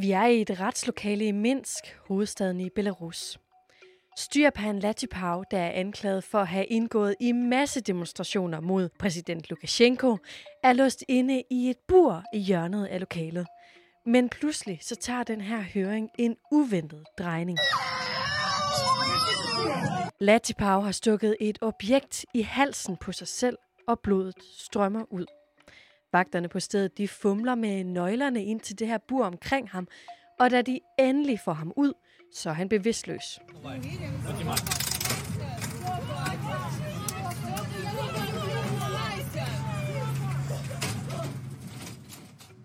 Vi er i et retslokale i Minsk, hovedstaden i Belarus. Styrpan Latipau, der er anklaget for at have indgået i masse demonstrationer mod præsident Lukashenko, er låst inde i et bur i hjørnet af lokalet. Men pludselig så tager den her høring en uventet drejning. Latipau har stukket et objekt i halsen på sig selv, og blodet strømmer ud. Vagterne på stedet de fumler med nøglerne ind til det her bur omkring ham, og da de endelig får ham ud, så er han bevidstløs.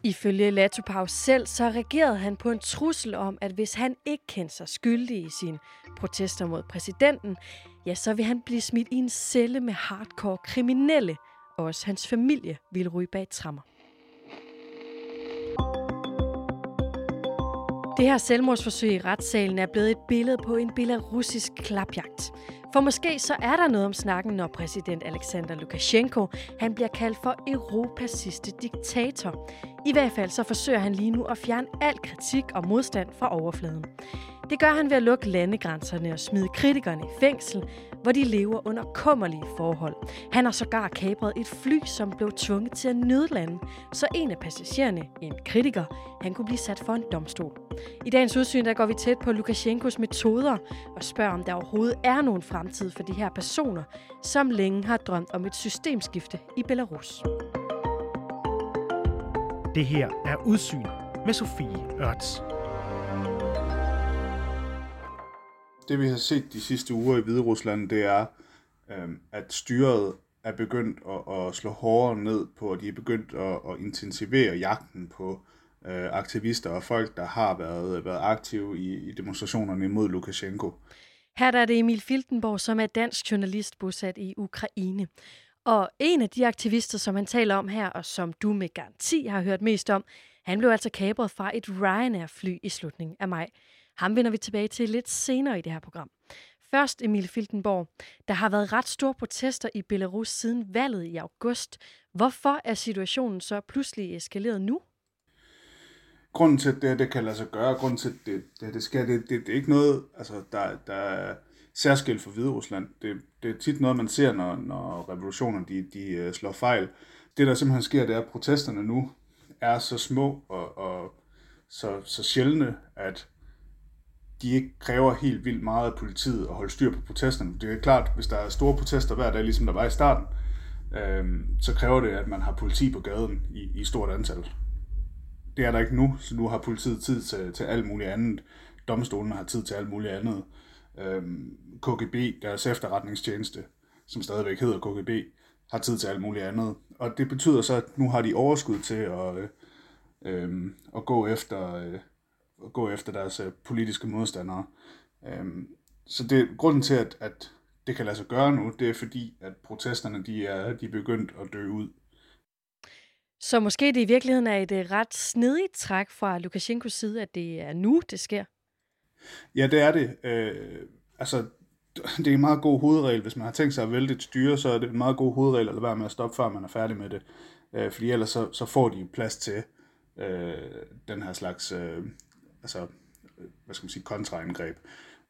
Ifølge Latupau selv, så reagerede han på en trussel om, at hvis han ikke kendte sig skyldig i sine protester mod præsidenten, ja, så vil han blive smidt i en celle med hardcore kriminelle, og også hans familie ville ryge bag trammer. Det her selvmordsforsøg i retssalen er blevet et billede på en belarusisk klapjagt. For måske så er der noget om snakken, når præsident Alexander Lukashenko han bliver kaldt for Europas sidste diktator. I hvert fald så forsøger han lige nu at fjerne al kritik og modstand fra overfladen. Det gør han ved at lukke landegrænserne og smide kritikerne i fængsel, hvor de lever under kummerlige forhold. Han har sågar kapret et fly, som blev tvunget til at nødlande, så en af passagererne, en kritiker, han kunne blive sat for en domstol. I dagens udsyn der går vi tæt på Lukashenkos metoder og spørger, om der overhovedet er nogen fremtid for de her personer, som længe har drømt om et systemskifte i Belarus. Det her er Udsyn med Sofie Ørts. Det vi har set de sidste uger i Hvide Rusland, det er, øhm, at styret er begyndt at, at slå hårdere ned på, og de er begyndt at, at intensivere jagten på øh, aktivister og folk, der har været, været aktive i, i demonstrationerne imod Lukashenko. Her der er det Emil Filtenborg, som er dansk journalist bosat i Ukraine. Og en af de aktivister, som han taler om her, og som du med garanti har hørt mest om, han blev altså kabret fra et Ryanair-fly i slutningen af maj. Ham vender vi tilbage til lidt senere i det her program. Først Emil Filtenborg. Der har været ret store protester i Belarus siden valget i august. Hvorfor er situationen så pludselig eskaleret nu? Grunden til, at det, det kan lade sig gøre, grunden til, at det, det, det sker, det, det, det er ikke noget, altså, der, der særskilt for Hvide Rusland. Det, det er tit noget, man ser, når, når revolutioner de, de øh, slår fejl. Det, der simpelthen sker, det er, at protesterne nu er så små og, og så, så sjældne, at de ikke kræver helt vildt meget af politiet at holde styr på protesterne. Det er klart, hvis der er store protester hver dag, ligesom der var i starten, øh, så kræver det, at man har politi på gaden i, i stort antal. Det er der ikke nu, så nu har politiet tid til, til alt muligt andet. Domstolene har tid til alt muligt andet øhm, KGB, deres efterretningstjeneste, som stadigvæk hedder KGB, har tid til alt muligt andet. Og det betyder så, at nu har de overskud til at, øh, øh, at gå efter... Øh, gå efter deres øh, politiske modstandere. Øhm, så det grunden til, at, at det kan lade sig gøre nu, det er fordi, at protesterne de er, de er begyndt at dø ud. Så måske det i virkeligheden er et øh, ret snedigt træk fra Lukashenkos side, at det er nu, det sker? Ja, det er det. Øh, altså, det er en meget god hovedregel. Hvis man har tænkt sig at vælge et styre, så er det en meget god hovedregel at lade være med at stoppe, før man er færdig med det. Øh, fordi ellers så, så får de plads til øh, den her slags øh, altså, hvad skal man sige, kontraangreb.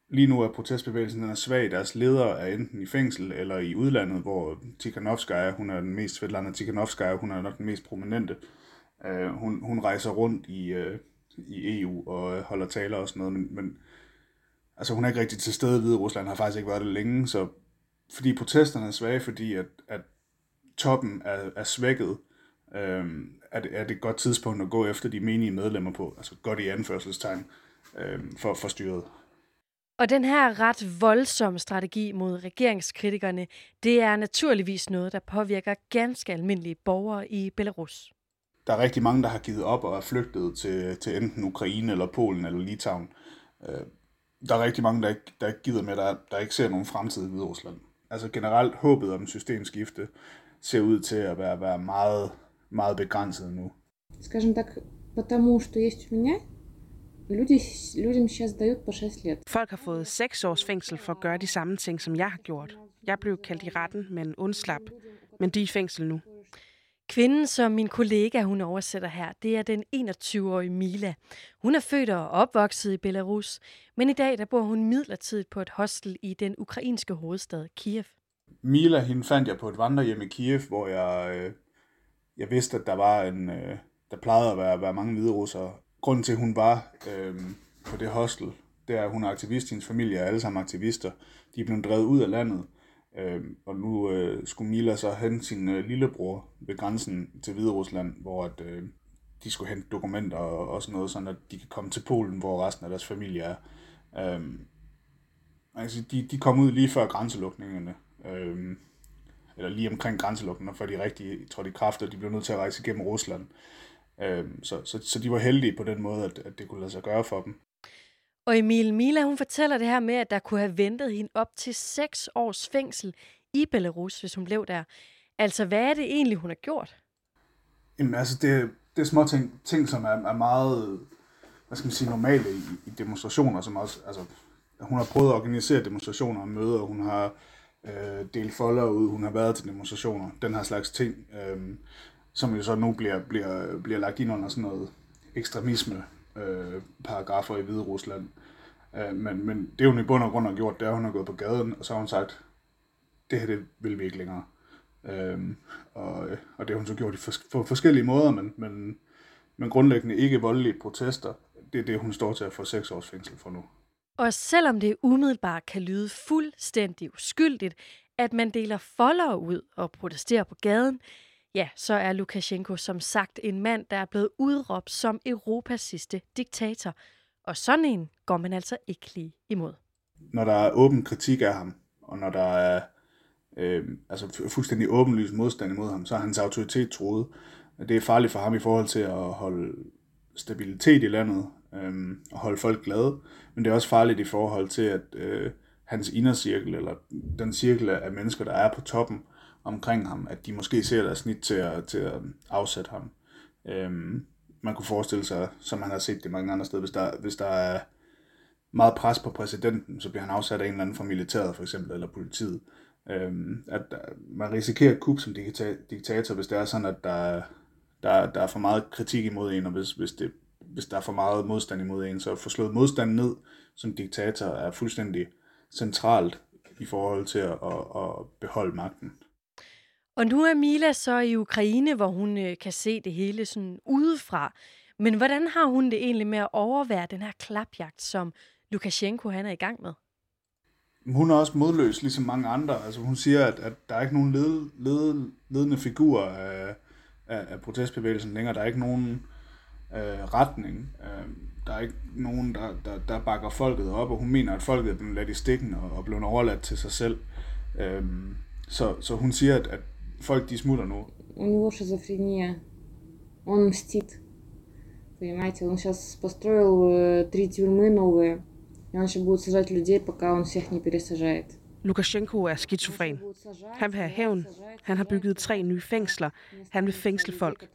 Lige nu er protestbevægelsen den er svag. Deres ledere er enten i fængsel eller i udlandet, hvor Tikhanovskaya, hun er den mest, Svetlana Tikhanovskaya, hun er nok den mest prominente. Øh, hun, hun rejser rundt i, øh, i EU og øh, holder taler og sådan noget, men, men altså, hun er ikke rigtig til stede i Rusland, har faktisk ikke været det længe, så fordi protesterne er svage, fordi at, at toppen er, er svækket, øhm, er, det, er det et godt tidspunkt at gå efter de menige medlemmer på, altså godt i anførselstegn, øhm, for, for styret. Og den her ret voldsomme strategi mod regeringskritikerne, det er naturligvis noget, der påvirker ganske almindelige borgere i Belarus. Der er rigtig mange, der har givet op og er flygtet til, til enten Ukraine eller Polen eller Litauen Øh, der er rigtig mange, der ikke, der ikke gider med, der, der ikke ser nogen fremtid i Hvide Rusland. Altså generelt håbet om systemskifte ser ud til at være, være meget meget begrænset nu. Скажем так, потому что есть у меня, люди, людям сейчас дают по 6 лет. Folk har fået 6 års fængsel for at gøre de samme ting, som jeg har gjort. Jeg blev kaldt i retten, men undslap. Men de er i fængsel nu. Kvinden, som min kollega hun oversætter her, det er den 21-årige Mila. Hun er født og opvokset i Belarus, men i dag der bor hun midlertidigt på et hostel i den ukrainske hovedstad Kiev. Mila, hende fandt jeg på et vandrehjem i Kiev, hvor jeg, øh, jeg vidste, at der var en, øh, der plejede at være, være mange hvide russere. Grunden til, at hun var øh, på det hostel, det er, at hun er aktivist, hendes familie er alle sammen aktivister. De er blevet drevet ud af landet, øh, og nu øh, skulle Mila så hente sin øh, lillebror ved grænsen til Hvide Rusland, hvor at, øh, de skulle hente dokumenter og, og sådan noget, sådan at de kan komme til Polen, hvor resten af deres familie er. Øh, altså, de, de kom ud lige før grænselukningerne, øh, eller lige omkring grænselukningerne, før de rigtig trådte i kraft, og de blev nødt til at rejse igennem Rusland. Øh, så, så, så de var heldige på den måde, at, at det kunne lade sig gøre for dem. Og Emil Mila, hun fortæller det her med, at der kunne have ventet hende op til seks års fængsel i Belarus, hvis hun blev der. Altså, hvad er det egentlig, hun har gjort? Jamen, altså, det, det er små ting, ting som er, er meget, hvad skal man sige, normale i, i demonstrationer, som også, altså, hun har prøvet at organisere demonstrationer og møder, hun har øh, delt folder ud, hun har været til demonstrationer, den her slags ting, øh, som jo så nu bliver, bliver, bliver lagt ind under sådan noget ekstremisme øh, paragrafer i Hvide Rusland. Øh, men, men det hun i bund og grund har gjort, det er, at hun har gået på gaden, og så har hun sagt, det her det vil vi ikke længere. Øh, og, og det har hun så gjort i på forskellige måder, men, men, men grundlæggende ikke voldelige protester. Det er det, hun står til at få seks års fængsel for nu. Og selvom det umiddelbart kan lyde fuldstændig uskyldigt, at man deler folder ud og protesterer på gaden, ja, så er Lukashenko som sagt en mand, der er blevet udråbt som Europas sidste diktator. Og sådan en går man altså ikke lige imod. Når der er åben kritik af ham, og når der er øh, altså fuldstændig åbenlyst modstand imod ham, så er hans autoritet troet. Det er farligt for ham i forhold til at holde stabilitet i landet øh, og holde folk glade, men det er også farligt i forhold til, at øh, hans indercirkel, eller den cirkel af mennesker, der er på toppen omkring ham, at de måske ser deres snit til at, til at afsætte ham. Øh, man kunne forestille sig, som man har set det mange andre steder, hvis der, hvis der er meget pres på præsidenten, så bliver han afsat af en eller anden fra militæret for eksempel, eller politiet. Øhm, at øh, man risikerer et som diktator, hvis det er sådan, at der, der, der er for meget kritik imod en, og hvis, hvis, det, hvis der er for meget modstand imod en, så at få slået modstand ned som diktator er fuldstændig centralt i forhold til at, at, at beholde magten. Og nu er Mila så i Ukraine, hvor hun øh, kan se det hele sådan udefra. Men hvordan har hun det egentlig med at overvære den her klapjagt, som Lukashenko han er i gang med? Hun er også modløs, ligesom mange andre. Altså, hun siger, at, at der er ikke nogen led, led, ledende figur af, af, af protestbevægelsen længere. Der er ikke nogen øh, retning. Øh, der er ikke nogen, der, der, der bakker folket op, og hun mener, at folket er blevet ladt i stikken og, og blevet overladt til sig selv. Øh, så, så hun siger, at, at folk de smutter nu. У него шизофрения. Он мстит. Понимаете, он сейчас построил э, три тюрьмы новые. И он еще будет сажать людей, пока он всех не пересажает. Lukashenko er skizofren. Han vil have hævn. Han har bygget tre nye fængsler. Han vil fængsle folk.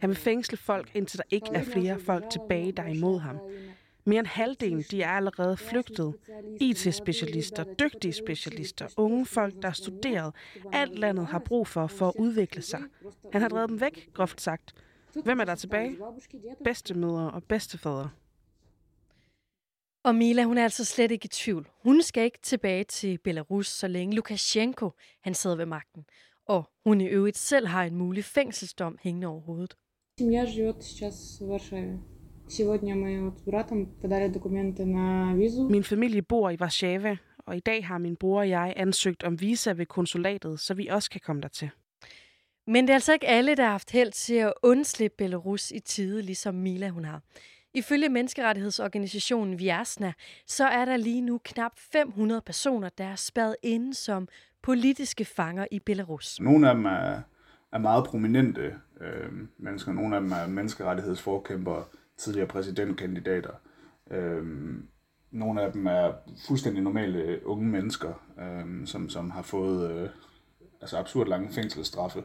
Han vil fængsle folk, indtil der ikke er flere folk tilbage, der er imod ham. Mere end halvdelen de er allerede flygtet. IT-specialister, dygtige specialister, unge folk, der er studeret. Alt landet har brug for for at udvikle sig. Han har drevet dem væk, groft sagt. Hvem er der tilbage? Bedstemødre og bedstefædre. Og Mila, hun er altså slet ikke i tvivl. Hun skal ikke tilbage til Belarus, så længe Lukashenko han sidder ved magten. Og hun i øvrigt selv har en mulig fængselsdom hængende over hovedet. Семья живет сейчас в Варшаве. Сегодня мы вот с братом подали документы на визу. Min familie bor i Warszawa, og i dag har min bror og jeg ansøgt om visa ved konsulatet, så vi også kan komme dertil. Men det er altså ikke alle, der har haft held til at undslippe Belarus i tide, ligesom Mila hun har. Ifølge menneskerettighedsorganisationen Viasna, så er der lige nu knap 500 personer, der er spadet inde som politiske fanger i Belarus. Nogle af dem er, er meget prominente øh, mennesker. Nogle af dem er menneskerettighedsforkæmpere, tidligere præsidentkandidater. Øh, nogle af dem er fuldstændig normale unge mennesker, øh, som, som har fået øh, altså absurd lange fængselsstraffe.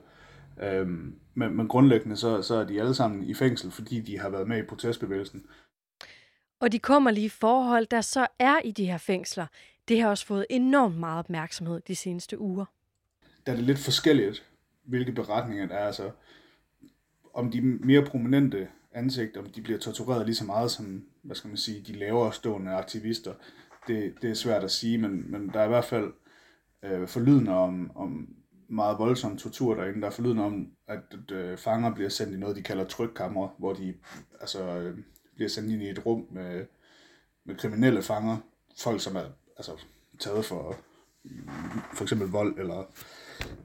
Øhm, men, men grundlæggende så, så er de alle sammen i fængsel, fordi de har været med i protestbevægelsen. Og de kommer lige forhold, der så er i de her fængsler. Det har også fået enormt meget opmærksomhed de seneste uger. Der er det lidt forskelligt, hvilke beretninger der er. Altså, om de mere prominente ansigter, om de bliver tortureret lige så meget som, hvad skal man sige, de lavere stående aktivister, det, det er svært at sige, men, men der er i hvert fald øh, forlydende om, om meget voldsom tortur derinde. Der er forlydende om, at, at øh, fanger bliver sendt i noget, de kalder trykkammer, hvor de altså, øh, bliver sendt ind i et rum med, med kriminelle fanger, folk som er altså, taget for mm, for eksempel vold eller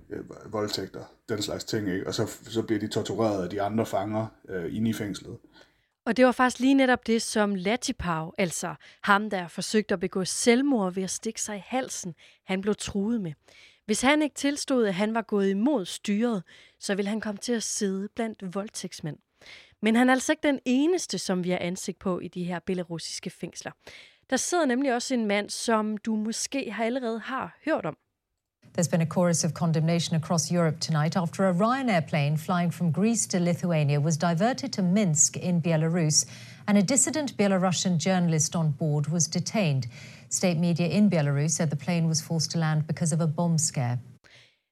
øh, voldtægter, den slags ting, ikke? og så, så bliver de tortureret af de andre fanger øh, inde i fængslet. Og det var faktisk lige netop det, som Latipau, altså ham, der forsøgte at begå selvmord ved at stikke sig i halsen, han blev truet med. Hvis han ikke tilstod, at han var gået imod styret, så ville han komme til at sidde blandt voldtægtsmænd. Men han er altså ikke den eneste, som vi har ansigt på i de her belarusiske fængsler. Der sidder nemlig også en mand, som du måske allerede har hørt om. There's been a chorus of condemnation across Europe tonight after a Ryanair plane flying from Greece to Lithuania was diverted to Minsk in Belarus, and a dissident Belarusian journalist on board was detained. State media in Belarus said the plane was forced to land because of a bomb scare.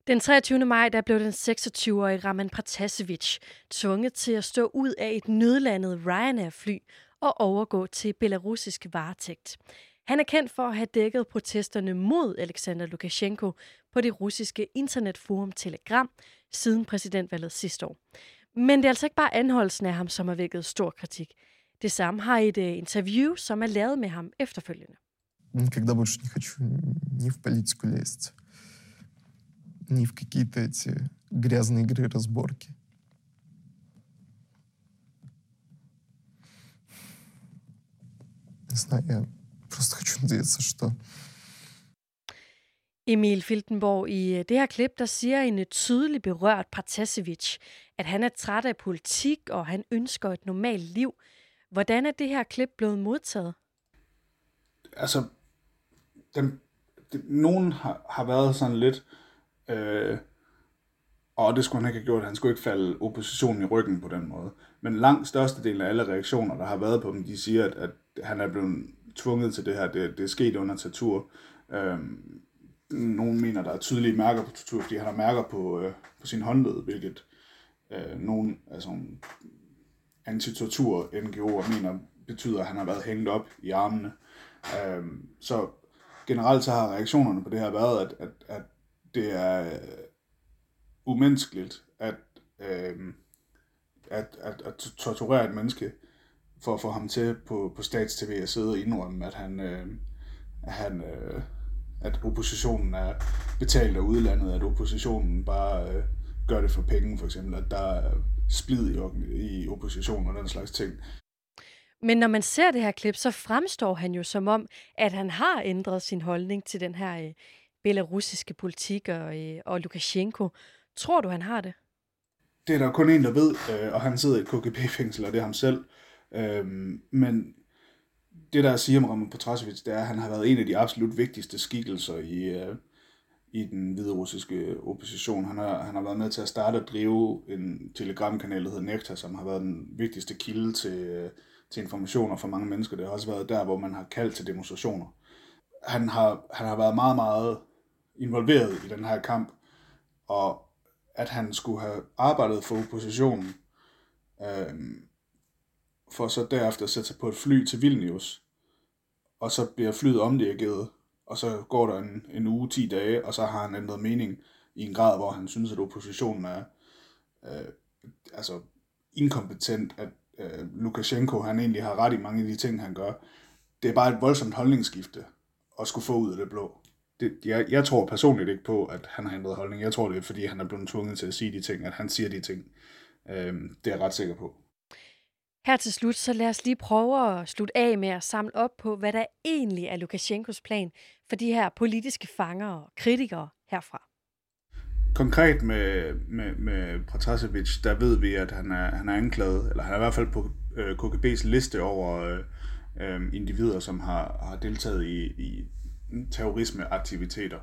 Den 23. maj der blev den 26-årige Raman Pratasevich tvunget til at stå ud af et nødlandet Ryanair-fly og overgå til belarusisk varetægt. Han er kendt for at have dækket protesterne mod Alexander Lukashenko på det russiske internetforum Telegram siden præsidentvalget sidste år. Men det er altså ikke bare anholdelsen af ham, som har vækket stor kritik. Det samme har et uh, interview, som er lavet med ham efterfølgende. Никогда больше не хочу ни в политику лезть, ни в какие-то эти грязные игры, разборки. Не знаю, я просто хочу надеяться, что... Emil Filtenborg, i øh, det her klip, der siger en tydelig berørt Partasevich, at han er træt af politik, og han ønsker et normalt liv. Hvordan er det her klip blevet modtaget? Altså, dem, de, nogen har, har været sådan lidt, øh, og det skulle han ikke have gjort, han skulle ikke falde oppositionen i ryggen på den måde. Men langt størstedelen af alle reaktioner, der har været på dem, de siger, at, at han er blevet tvunget til det her, det, det er sket under tortur. Øhm, nogle mener, der er tydelige mærker på tortur, fordi han har mærker på, øh, på sin håndled, hvilket øh, nogle altså, antitortur NGO'er mener betyder, at han har været hængt op i armene. Øhm, så generelt så har reaktionerne på det her været, at, at, at det er øh, umenneskeligt at, øh, at, at, at torturere et menneske for at få ham til på, på stats-tv at sidde og indrømme, at han, øh, at, han øh, at oppositionen er betalt af udlandet, at oppositionen bare øh, gør det for penge, for eksempel, at der er splid i, i oppositionen og den slags ting. Men når man ser det her klip, så fremstår han jo som om, at han har ændret sin holdning til den her øh, belarusiske politik og, øh, og Lukashenko. Tror du, han har det? Det er der kun en, der ved, øh, og han sidder i et KGB-fængsel, og det er ham selv. Øhm, men det, der siger om Roman Petrasevic, det er, at han har været en af de absolut vigtigste skikkelser i, øh, i den hvide russiske opposition. Han har, han har været med til at starte og drive en telegramkanal, der hedder Nektar, som har været den vigtigste kilde til, øh, til informationer for mange mennesker. Det har også været der, hvor man har kaldt til demonstrationer. Han har, han har været meget, meget involveret i den her kamp, og at han skulle have arbejdet for oppositionen, øh, for så derefter at sætte sig på et fly til Vilnius, og så bliver flyet omdirigeret, og så går der en, en uge, 10 dage, og så har han ændret mening i en grad, hvor han synes, at oppositionen er øh, altså inkompetent, at øh, Lukashenko han egentlig har ret i mange af de ting, han gør. Det er bare et voldsomt holdningsskifte at skulle få ud af det blå. Det, jeg, jeg tror personligt ikke på, at han har ændret holdning. Jeg tror, det er, fordi han er blevet tvunget til at sige de ting, at han siger de ting. Øh, det er jeg ret sikker på. Her til slut, så lad os lige prøve at slutte af med at samle op på, hvad der egentlig er Lukashenkos plan for de her politiske fanger og kritikere herfra. Konkret med, med, med Protasevich, der ved vi, at han er, han er anklaget, eller han er i hvert fald på øh, KGB's liste over øh, øh, individer, som har, har deltaget i, i terrorismeaktiviteter.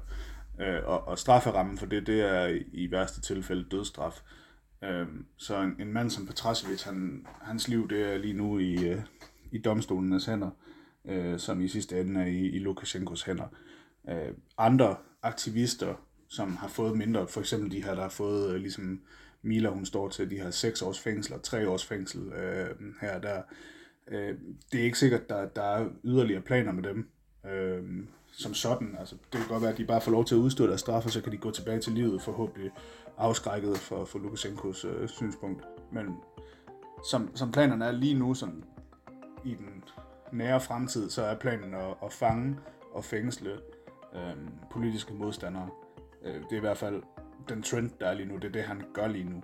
Øh, og, og strafferammen for det, det er i værste tilfælde dødsstraf. Øh, Øhm, så en, en mand som Petrasevic, han, hans liv det er lige nu i, øh, i domstolenes hænder, øh, som i sidste ende er i, i Lukashenkos hænder. Øh, andre aktivister, som har fået mindre, for eksempel de her, der har fået øh, ligesom Mila, hun står til, de har 6 års fængsel og 3 års fængsel øh, her der. Øh, det er ikke sikkert, der, der er yderligere planer med dem. Øh, som sådan. Altså, det kan godt være, at de bare får lov til at udstå deres straf, og så kan de gå tilbage til livet, forhåbentlig afskrækket for, for Lukashenkos øh, synspunkt. Men som, som planerne er lige nu, sådan, i den nære fremtid, så er planen at, at fange og fængsle øh, politiske modstandere. Øh, det er i hvert fald den trend, der er lige nu. Det er det, han gør lige nu.